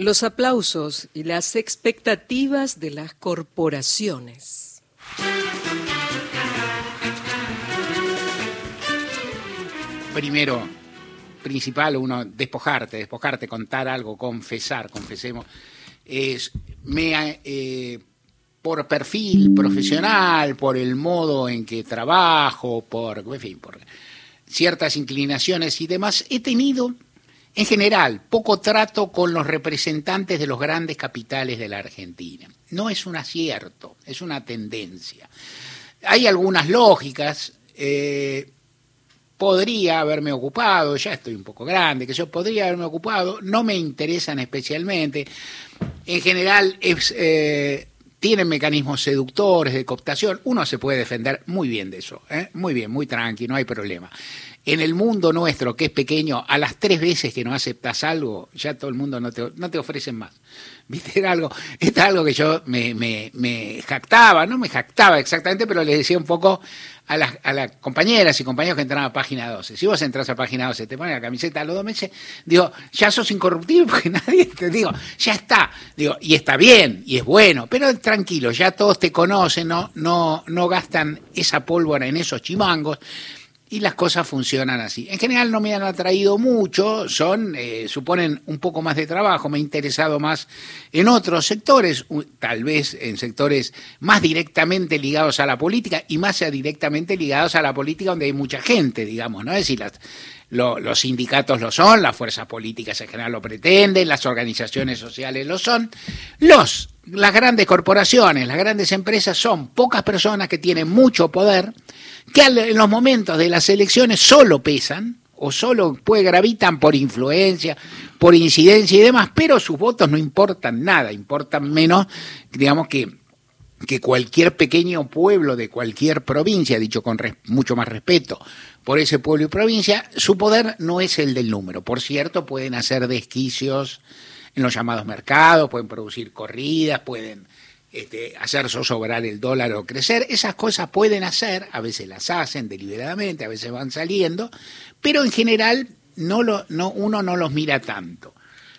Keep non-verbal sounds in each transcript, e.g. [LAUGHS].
los aplausos y las expectativas de las corporaciones. Primero, principal, uno, despojarte, despojarte, contar algo, confesar, confesemos. Es, me, eh, por perfil profesional, por el modo en que trabajo, por, fin, por ciertas inclinaciones y demás, he tenido, en general, poco trato con los representantes de los grandes capitales de la Argentina. No es un acierto, es una tendencia. Hay algunas lógicas. Eh, podría haberme ocupado, ya estoy un poco grande, que yo podría haberme ocupado, no me interesan especialmente. En general eh, tienen mecanismos seductores de cooptación, uno se puede defender muy bien de eso, ¿eh? muy bien, muy tranqui, no hay problema. En el mundo nuestro, que es pequeño, a las tres veces que no aceptas algo, ya todo el mundo no te, no te más. [LAUGHS] ¿Viste? Era algo, algo que yo me jactaba, no me jactaba exactamente, pero le decía un poco a las, a las compañeras y compañeros que entraban a página 12. Si vos entras a página 12, te ponen la camiseta a los dos meses, digo, ya sos incorruptible porque [LAUGHS] nadie te digo, ya está. Digo, y está bien, y es bueno, pero tranquilo, ya todos te conocen, no, no, no gastan esa pólvora en esos chimangos y las cosas funcionan así. En general no me han atraído mucho, son, eh, suponen un poco más de trabajo, me he interesado más en otros sectores, tal vez en sectores más directamente ligados a la política y más directamente ligados a la política donde hay mucha gente, digamos, ¿no? Es decir, las, los sindicatos lo son, las fuerzas políticas en general lo pretenden, las organizaciones sociales lo son, los las grandes corporaciones, las grandes empresas son pocas personas que tienen mucho poder, que en los momentos de las elecciones solo pesan o solo pues gravitan por influencia, por incidencia y demás, pero sus votos no importan nada, importan menos, digamos que que cualquier pequeño pueblo de cualquier provincia, dicho con mucho más respeto por ese pueblo y provincia, su poder no es el del número. Por cierto, pueden hacer desquicios en los llamados mercados, pueden producir corridas, pueden este, hacer zozobrar el dólar o crecer. Esas cosas pueden hacer, a veces las hacen deliberadamente, a veces van saliendo, pero en general no lo, no, uno no los mira tanto.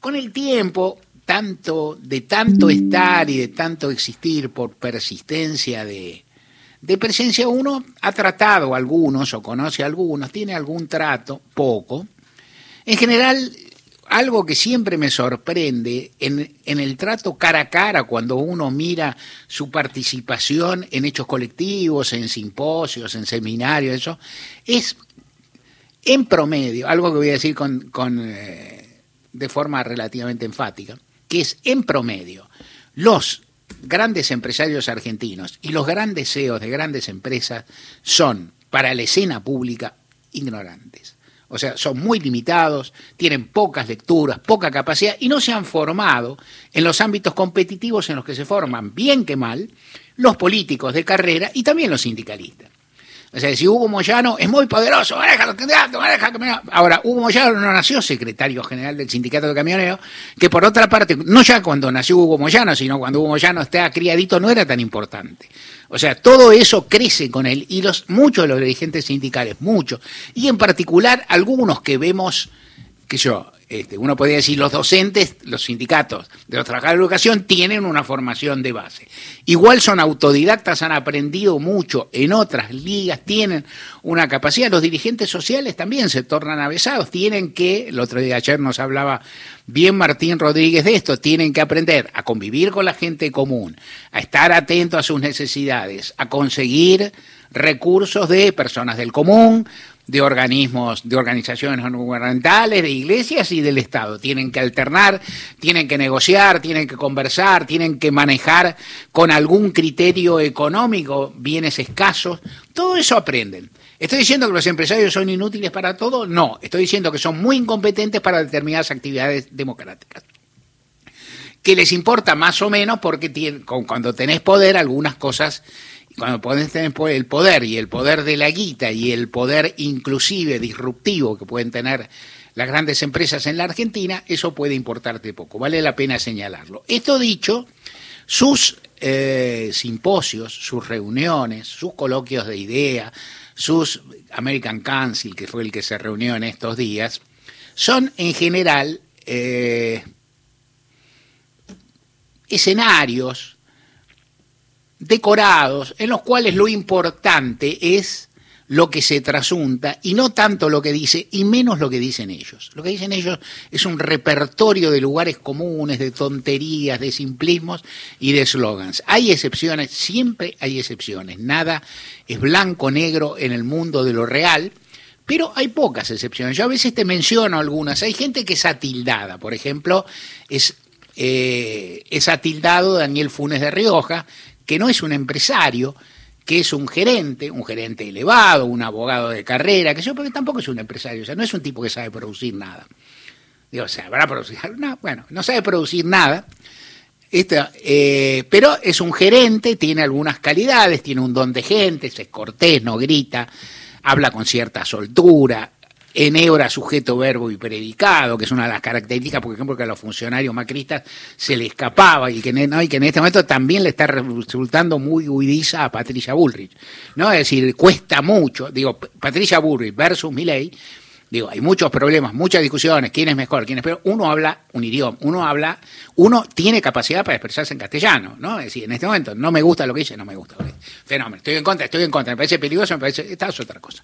Con el tiempo, tanto, de tanto estar y de tanto existir por persistencia de, de presencia, uno ha tratado a algunos o conoce a algunos, tiene algún trato, poco. En general, algo que siempre me sorprende en, el trato cara a cara, cuando uno mira su participación en hechos colectivos, en simposios, en seminarios, eso, es en promedio, algo que voy a decir con, con eh, de forma relativamente enfática, que es en promedio, los grandes empresarios argentinos y los grandes CEOs de grandes empresas son, para la escena pública, ignorantes o sea, son muy limitados, tienen pocas lecturas, poca capacidad y no se han formado en los ámbitos competitivos en los que se forman, bien que mal, los políticos de carrera y también los sindicalistas. O sea, si Hugo Moyano es muy poderoso, maneja Ahora, Hugo Moyano no nació secretario general del sindicato de camioneros, que por otra parte, no ya cuando nació Hugo Moyano, sino cuando Hugo Moyano estaba criadito, no era tan importante. O sea, todo eso crece con él y los, muchos de los dirigentes sindicales, muchos, y en particular algunos que vemos, que yo, este, uno podría decir, los docentes, los sindicatos de los trabajadores de educación tienen una formación de base. Igual son autodidactas, han aprendido mucho en otras ligas, tienen una capacidad. Los dirigentes sociales también se tornan avesados, tienen que, el otro día ayer nos hablaba bien Martín Rodríguez de esto, tienen que aprender a convivir con la gente común, a estar atentos a sus necesidades, a conseguir recursos de personas del común, de organismos, de organizaciones no gubernamentales, de iglesias y del Estado. Tienen que alternar, tienen que negociar, tienen que conversar, tienen que manejar con algún criterio económico bienes escasos. Todo eso aprenden. ¿Estoy diciendo que los empresarios son inútiles para todo? No, estoy diciendo que son muy incompetentes para determinadas actividades democráticas. Que les importa más o menos porque cuando tenés poder algunas cosas cuando tener el poder y el poder de la guita y el poder inclusive disruptivo que pueden tener las grandes empresas en la Argentina, eso puede importarte poco. Vale la pena señalarlo. Esto dicho, sus eh, simposios, sus reuniones, sus coloquios de idea, sus American Council, que fue el que se reunió en estos días, son en general eh, escenarios decorados en los cuales lo importante es lo que se trasunta y no tanto lo que dice y menos lo que dicen ellos. Lo que dicen ellos es un repertorio de lugares comunes, de tonterías, de simplismos y de slogans. Hay excepciones, siempre hay excepciones. Nada es blanco negro en el mundo de lo real, pero hay pocas excepciones. Yo a veces te menciono algunas. Hay gente que es atildada, por ejemplo, es, eh, es atildado Daniel Funes de Rioja, que no es un empresario, que es un gerente, un gerente elevado, un abogado de carrera, que yo, porque tampoco es un empresario, o sea, no es un tipo que sabe producir nada. Digo, habrá producir, [LAUGHS] no, bueno, no sabe producir nada, eh, pero es un gerente, tiene algunas calidades, tiene un don de gente, es cortés, no grita, habla con cierta soltura, enhebra sujeto, verbo y predicado, que es una de las características, por ejemplo, que a los funcionarios macristas se le escapaba y que, no, y que en este momento también le está resultando muy huidiza a Patricia Bullrich. ¿no? Es decir, cuesta mucho, digo, Patricia Bullrich versus Milley, digo, hay muchos problemas, muchas discusiones, quién es mejor, quién es peor, uno habla un idioma, uno habla, uno tiene capacidad para expresarse en castellano, ¿no? Es decir, en este momento no me gusta lo que dice, no me gusta. Fenómeno, estoy en contra, estoy en contra, me parece peligroso, me parece, esta es otra cosa.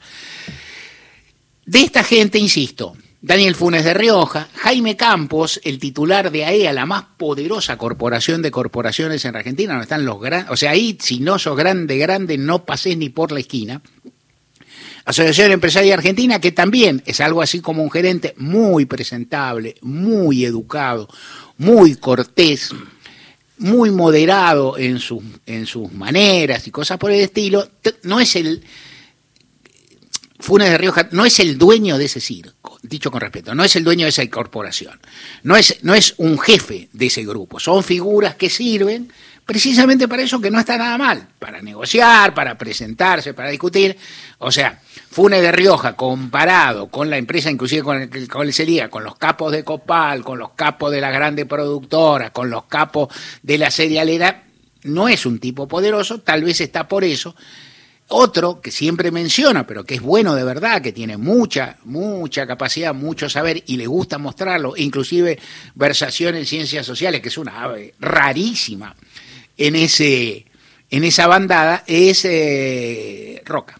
De esta gente, insisto, Daniel Funes de Rioja, Jaime Campos, el titular de AEA, e la más poderosa corporación de corporaciones en Argentina, donde están los grandes, o sea, ahí si no sos grande, grande, no pases ni por la esquina. Asociación Empresaria Argentina, que también es algo así como un gerente muy presentable, muy educado, muy cortés, muy moderado en, en sus maneras y cosas por el estilo, no es el Funes de Rioja no es el dueño de ese circo, dicho con respeto, no es el dueño de esa corporación, no es, no es un jefe de ese grupo, son figuras que sirven precisamente para eso que no está nada mal, para negociar, para presentarse, para discutir. O sea, Funes de Rioja comparado con la empresa, inclusive con el, con el con los capos de Copal, con los capos de las grandes productoras, con los capos de la serialera, no es un tipo poderoso, tal vez está por eso otro que siempre menciona, pero que es bueno de verdad, que tiene mucha, mucha capacidad, mucho saber y le gusta mostrarlo, inclusive versación en ciencias sociales, que es una ave rarísima en, ese, en esa bandada, es eh, Roca.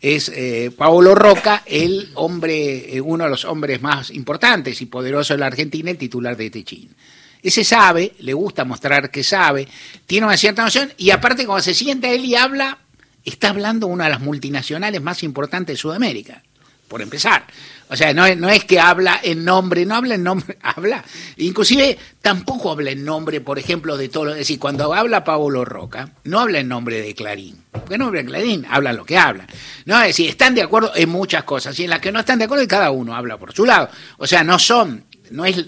Es eh, Paolo Roca, el hombre, eh, uno de los hombres más importantes y poderosos de la Argentina, el titular de Techín. Ese sabe, le gusta mostrar que sabe, tiene una cierta noción y aparte cuando se sienta él y habla, está hablando una de las multinacionales más importantes de Sudamérica, por empezar. O sea, no es, que habla en nombre, no habla en nombre, [LAUGHS] habla. Inclusive tampoco habla en nombre, por ejemplo, de todo. Es decir, cuando habla Pablo Roca, no habla en nombre de Clarín. Porque no habla de Clarín, habla lo que habla. No, es decir, están de acuerdo en muchas cosas. Y en las que no están de acuerdo, cada uno habla por su lado. O sea, no son no es,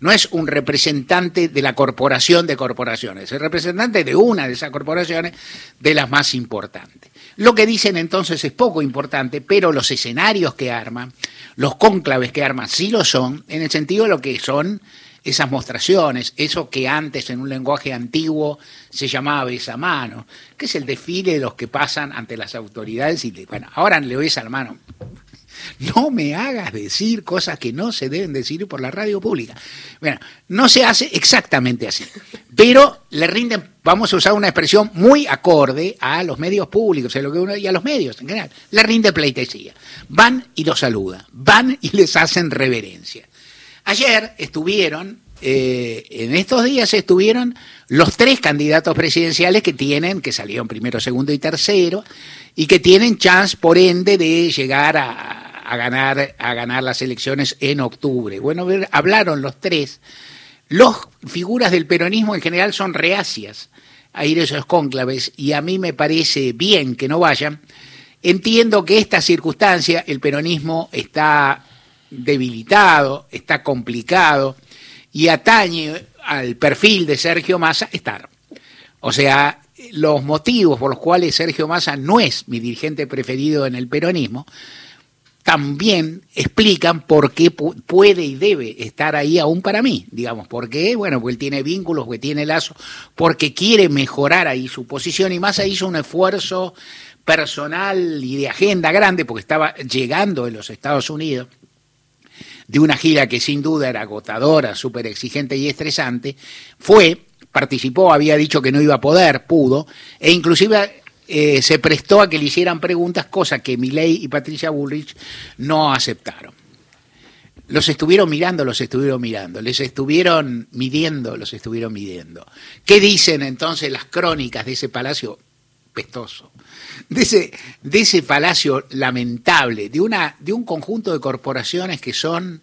no es un representante de la corporación de corporaciones, es representante de una de esas corporaciones, de las más importantes. Lo que dicen entonces es poco importante, pero los escenarios que arman, los cónclaves que arman, sí lo son, en el sentido de lo que son esas mostraciones, eso que antes en un lenguaje antiguo se llamaba besa mano, que es el desfile de los que pasan ante las autoridades y, bueno, ahora le besa la mano no me hagas decir cosas que no se deben decir por la radio pública. Bueno, no se hace exactamente así, pero le rinden, vamos a usar una expresión muy acorde a los medios públicos lo que y a los medios en general, le rinde pleitesía. Van y los saludan, van y les hacen reverencia. Ayer estuvieron eh, en estos días estuvieron los tres candidatos presidenciales que tienen, que salieron primero, segundo y tercero, y que tienen chance, por ende, de llegar a, a ganar, a ganar las elecciones en octubre. Bueno, hablaron los tres. Los figuras del peronismo en general son reacias a ir a esos cónclaves y a mí me parece bien que no vayan. Entiendo que esta circunstancia, el peronismo está debilitado, está complicado y atañe al perfil de Sergio Massa estar. O sea, los motivos por los cuales Sergio Massa no es mi dirigente preferido en el peronismo también explican por qué puede y debe estar ahí aún para mí, digamos, porque, bueno, porque él tiene vínculos, porque tiene lazo, porque quiere mejorar ahí su posición y más hizo un esfuerzo personal y de agenda grande, porque estaba llegando en los Estados Unidos de una gira que sin duda era agotadora, súper exigente y estresante, fue participó, había dicho que no iba a poder, pudo, e inclusive eh, se prestó a que le hicieran preguntas, cosa que Milei y Patricia Bullrich no aceptaron. Los estuvieron mirando, los estuvieron mirando, les estuvieron midiendo, los estuvieron midiendo. ¿Qué dicen entonces las crónicas de ese palacio pestoso? De ese, de ese palacio lamentable, de, una, de un conjunto de corporaciones que son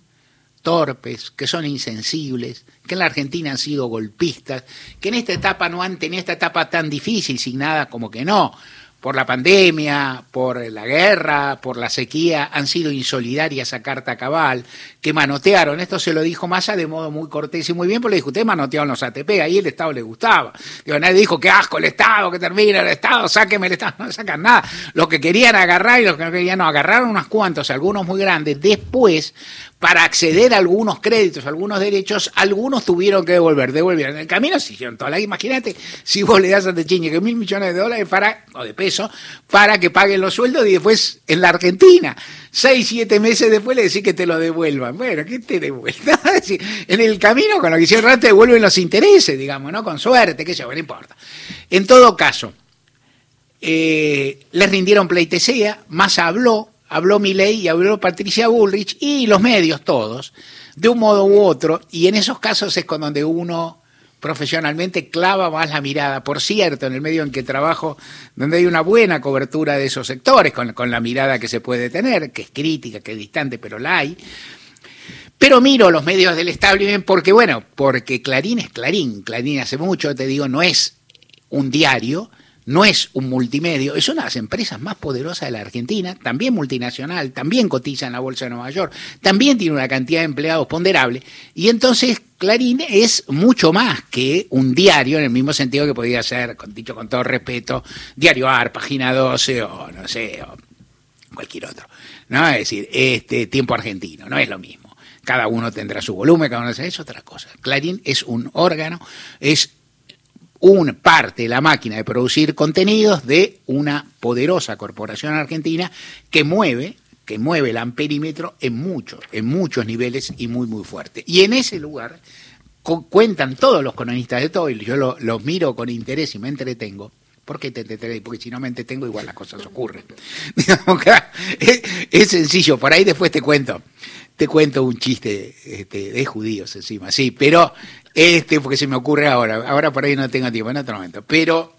torpes, que son insensibles, que en la Argentina han sido golpistas, que en esta etapa no han tenido esta etapa tan difícil, sin nada como que no, por la pandemia, por la guerra, por la sequía, han sido insolidarias a carta cabal, que manotearon. Esto se lo dijo Massa de modo muy cortés y muy bien, porque le dijo, usted manotearon los ATP, ahí el Estado le gustaba. Digo, nadie dijo, qué asco el Estado, que termine el Estado, sáqueme el Estado. [LAUGHS] No sacan nada. Los que querían agarrar y los que no querían, no, agarraron unos cuantos, algunos muy grandes. Después, para acceder a algunos créditos, a algunos derechos, algunos tuvieron que devolver, devolvieron. En el camino se hicieron toda la... Imagínate si vos le das a Techiñe que mil millones de dólares para, o de pesos, para que paguen los sueldos y después en la Argentina, seis, siete meses después le decís que te lo devuelvan. Bueno, ¿qué te devuelvan? [LAUGHS] en el camino, con lo que hicieron te devuelven los intereses, digamos, ¿no? Con suerte, que eso, no importa. En todo caso, eh, les rindieron pleitesía, más habló, habló Milei y habló Patricia Bullrich y los medios todos, de un modo u otro, y en esos casos es con donde uno profesionalmente clava más la mirada. Por cierto, en el medio en que trabajo, donde hay una buena cobertura de esos sectores, con, con la mirada que se puede tener, que es crítica, que es distante, pero la hay. Pero miro los medios del establishment porque, bueno, porque Clarín es Clarín. Clarín hace mucho, te digo, no es un diario, no es un multimedio, es una de las empresas más poderosas de la Argentina, también multinacional, también cotiza en la Bolsa de Nueva York, también tiene una cantidad de empleados ponderable, y entonces Clarín es mucho más que un diario en el mismo sentido que podría ser, dicho con todo respeto, Diario AR, Página 12 o no sé, o cualquier otro. ¿no? Es decir, este tiempo argentino, no es lo mismo. Cada uno tendrá su volumen, cada uno es otra cosa. Clarín es un órgano, es una parte de la máquina de producir contenidos de una poderosa corporación argentina que mueve que mueve el amperímetro en muchos, en muchos niveles y muy, muy fuerte. Y en ese lugar cuentan todos los cronistas de todo, y yo los miro con interés y me entretengo. ¿Por qué te entretengo? Porque si no me entretengo, igual las cosas ocurren. [LAUGHS] es, es, sencillo, por ahí después te cuento, te cuento un chiste este, de judíos encima, sí, pero este, porque se me ocurre ahora, ahora por ahí no tengo tiempo, en otro momento, pero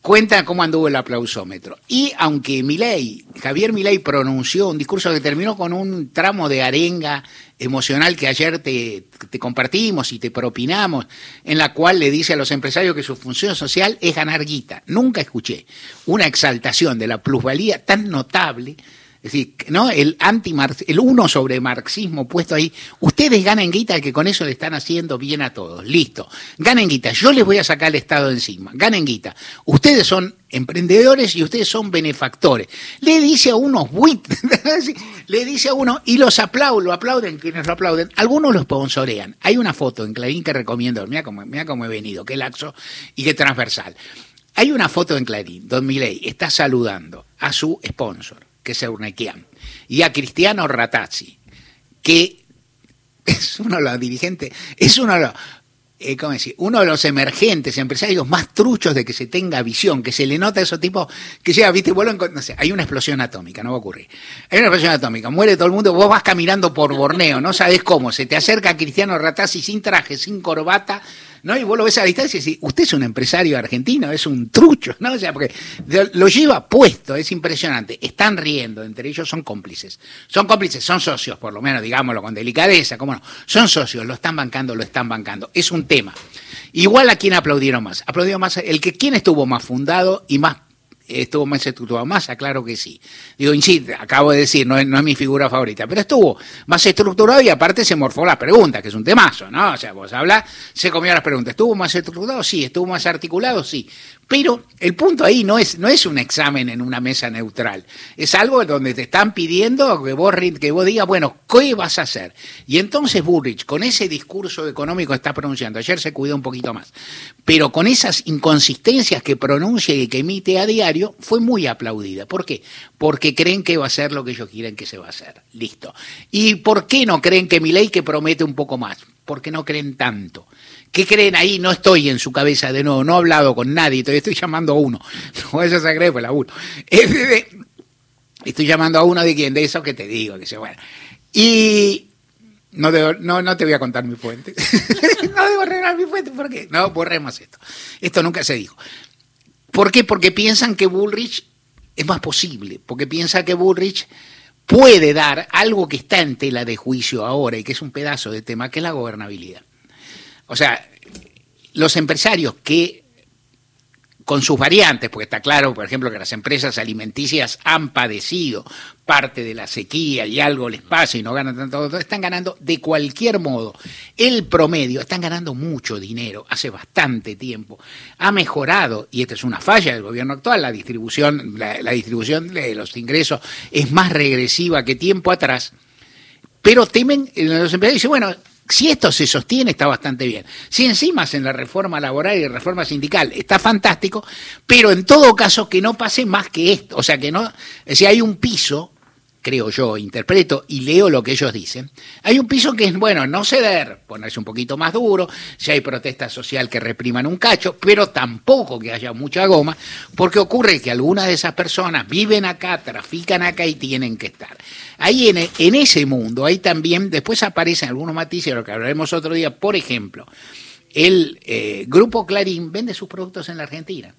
cuenta cómo anduvo el aplausómetro. Y aunque Milei, Javier Milei pronunció un discurso que terminó con un tramo de arenga emocional que ayer te, te, compartimos y te propinamos, en la cual le dice a los empresarios que su función social es ganar guita. Nunca escuché una exaltación de la plusvalía tan notable es decir, ¿no? El anti el uno sobre marxismo puesto ahí. Ustedes ganen guita que con eso le están haciendo bien a todos. Listo. Ganen guita. Yo les voy a sacar el Estado encima. Ganen guita. Ustedes son emprendedores y ustedes son benefactores. Le dice a unos buit, [LAUGHS] le dice a uno, y los aplauden, lo aplauden quienes lo aplauden, algunos lo sponsorean. Hay una foto en Clarín que recomiendo, mira cómo, mira cómo he venido, qué laxo y qué transversal. Hay una foto en Clarín, Don Miley está saludando a su sponsor que es Urnequian, y a Cristiano Ratazzi, que [LAUGHS] es uno de los dirigentes, es uno de los, eh, ¿cómo decir? uno de los emergentes empresarios más truchos de que se tenga visión, que se le nota a esos tipos que llega, viste, vuelven, no sé, hay una explosión atómica, no va a ocurrir. Hay una explosión atómica, muere todo el mundo, vos vas caminando por Borneo, no sabes cómo, se te acerca Cristiano Ratazzi sin traje, sin corbata, ¿no? Y vos lo ves a distancia y decís, usted es un empresario argentino, es un trucho, ¿no? O sea, porque lo lleva puesto, es impresionante. Están riendo, entre ellos son cómplices. Son cómplices, son socios, por lo menos, digámoslo con delicadeza, ¿cómo no? Son socios, lo están bancando, lo están bancando. Es un tema. Igual a quién aplaudieron más. Aplaudieron más el que quién estuvo más fundado y más estuvo más estructurado. más claro que sí. Digo, insisto, acabo de decir, no es, no es, mi figura favorita, pero estuvo más estructurado y aparte se morfó las preguntas, que es un temazo, ¿no? O sea, vos hablas, se comió las preguntas. ¿Estuvo más estructurado? Sí. ¿Estuvo más articulado? Sí. Pero el punto ahí no es, no es un examen en una mesa neutral. Es algo donde te están pidiendo que vos, que vos digas, bueno, ¿qué vas a hacer? Y entonces Burrich, con ese discurso económico que está pronunciando, ayer se cuidó un poquito más, pero con esas inconsistencias que pronuncia y que emite a diario, fue muy aplaudida. ¿Por qué? Porque creen que va a ser lo que ellos quieren que se va a hacer. Listo. ¿Y por qué no creen que mi ley que promete un poco más? porque no creen tanto. ¿Qué creen ahí? No estoy en su cabeza de nuevo, no he hablado con nadie, todavía estoy llamando a uno. [LAUGHS] No vayas a creer, la uno. [LAUGHS] Estoy llamando a uno de quien, de eso que te digo, que se bueno. Y no, no, no te voy a contar mi fuente. [LAUGHS] no debo revelar mi fuente, ¿por qué? No, borremos esto. Esto nunca se dijo. ¿Por qué? Porque piensan que Bullrich es más posible, porque piensa que Bullrich puede dar algo que está en tela de juicio ahora y que es un pedazo de tema, que es la gobernabilidad. O sea, los empresarios que con sus variantes, porque está claro, por ejemplo, que las empresas alimenticias han padecido parte de la sequía y algo les pasa y no ganan tanto, están ganando de cualquier modo. El promedio, están ganando mucho dinero hace bastante tiempo. Ha mejorado, y esta es una falla del gobierno actual, la distribución, la, la distribución de los ingresos es más regresiva que tiempo atrás. Pero temen, los empresarios dicen, bueno, si esto se sostiene, está bastante bien. Si encima en la reforma laboral y reforma sindical, está fantástico, pero en todo caso que no pase más que esto. O sea, que no, si hay un piso, creo yo, interpreto y leo lo que ellos dicen, hay un piso que es, bueno, no ceder, ponerse un poquito más duro, si hay protesta social que repriman un cacho, pero tampoco que haya mucha goma, porque ocurre que algunas de esas personas viven acá, trafican acá y tienen que estar. Ahí en, ese mundo, ahí también, después aparecen algunos matices, de lo que hablaremos otro día, por ejemplo, el eh, grupo Clarín vende sus productos en la Argentina.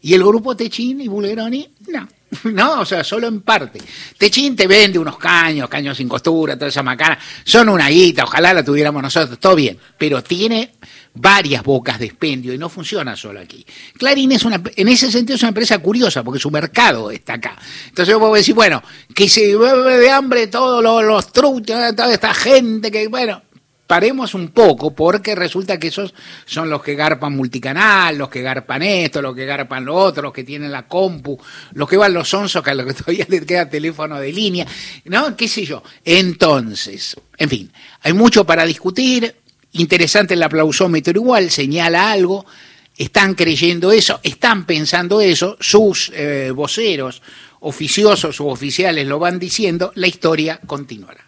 Y el grupo Techín y Bulgeroni, no. [LAUGHS] No, o sea, solo en parte. Techín te vende unos caños, caños sin costura, toda esa macana. Son una guita, ojalá la tuviéramos nosotros, todo bien. Pero tiene varias bocas de expendio y no funciona solo aquí. Clarín es una, en ese sentido es una empresa curiosa porque su mercado está acá. Entonces puedo decir, bueno, que se bebe de hambre todos los, los truchos, toda esta gente que, bueno, paremos un poco, porque resulta que esos son los que garpan multicanal, los que garpan esto, los que garpan lo otro, los que tienen la compu, los que van los onzos, que a los que todavía les queda teléfono de línea, ¿no? ¿Qué sé yo? Entonces, en fin, hay mucho para discutir, interesante el aplausómetro igual, señala algo, están creyendo eso, están pensando eso, sus eh, voceros oficiosos o oficiales lo van diciendo, la historia continuará.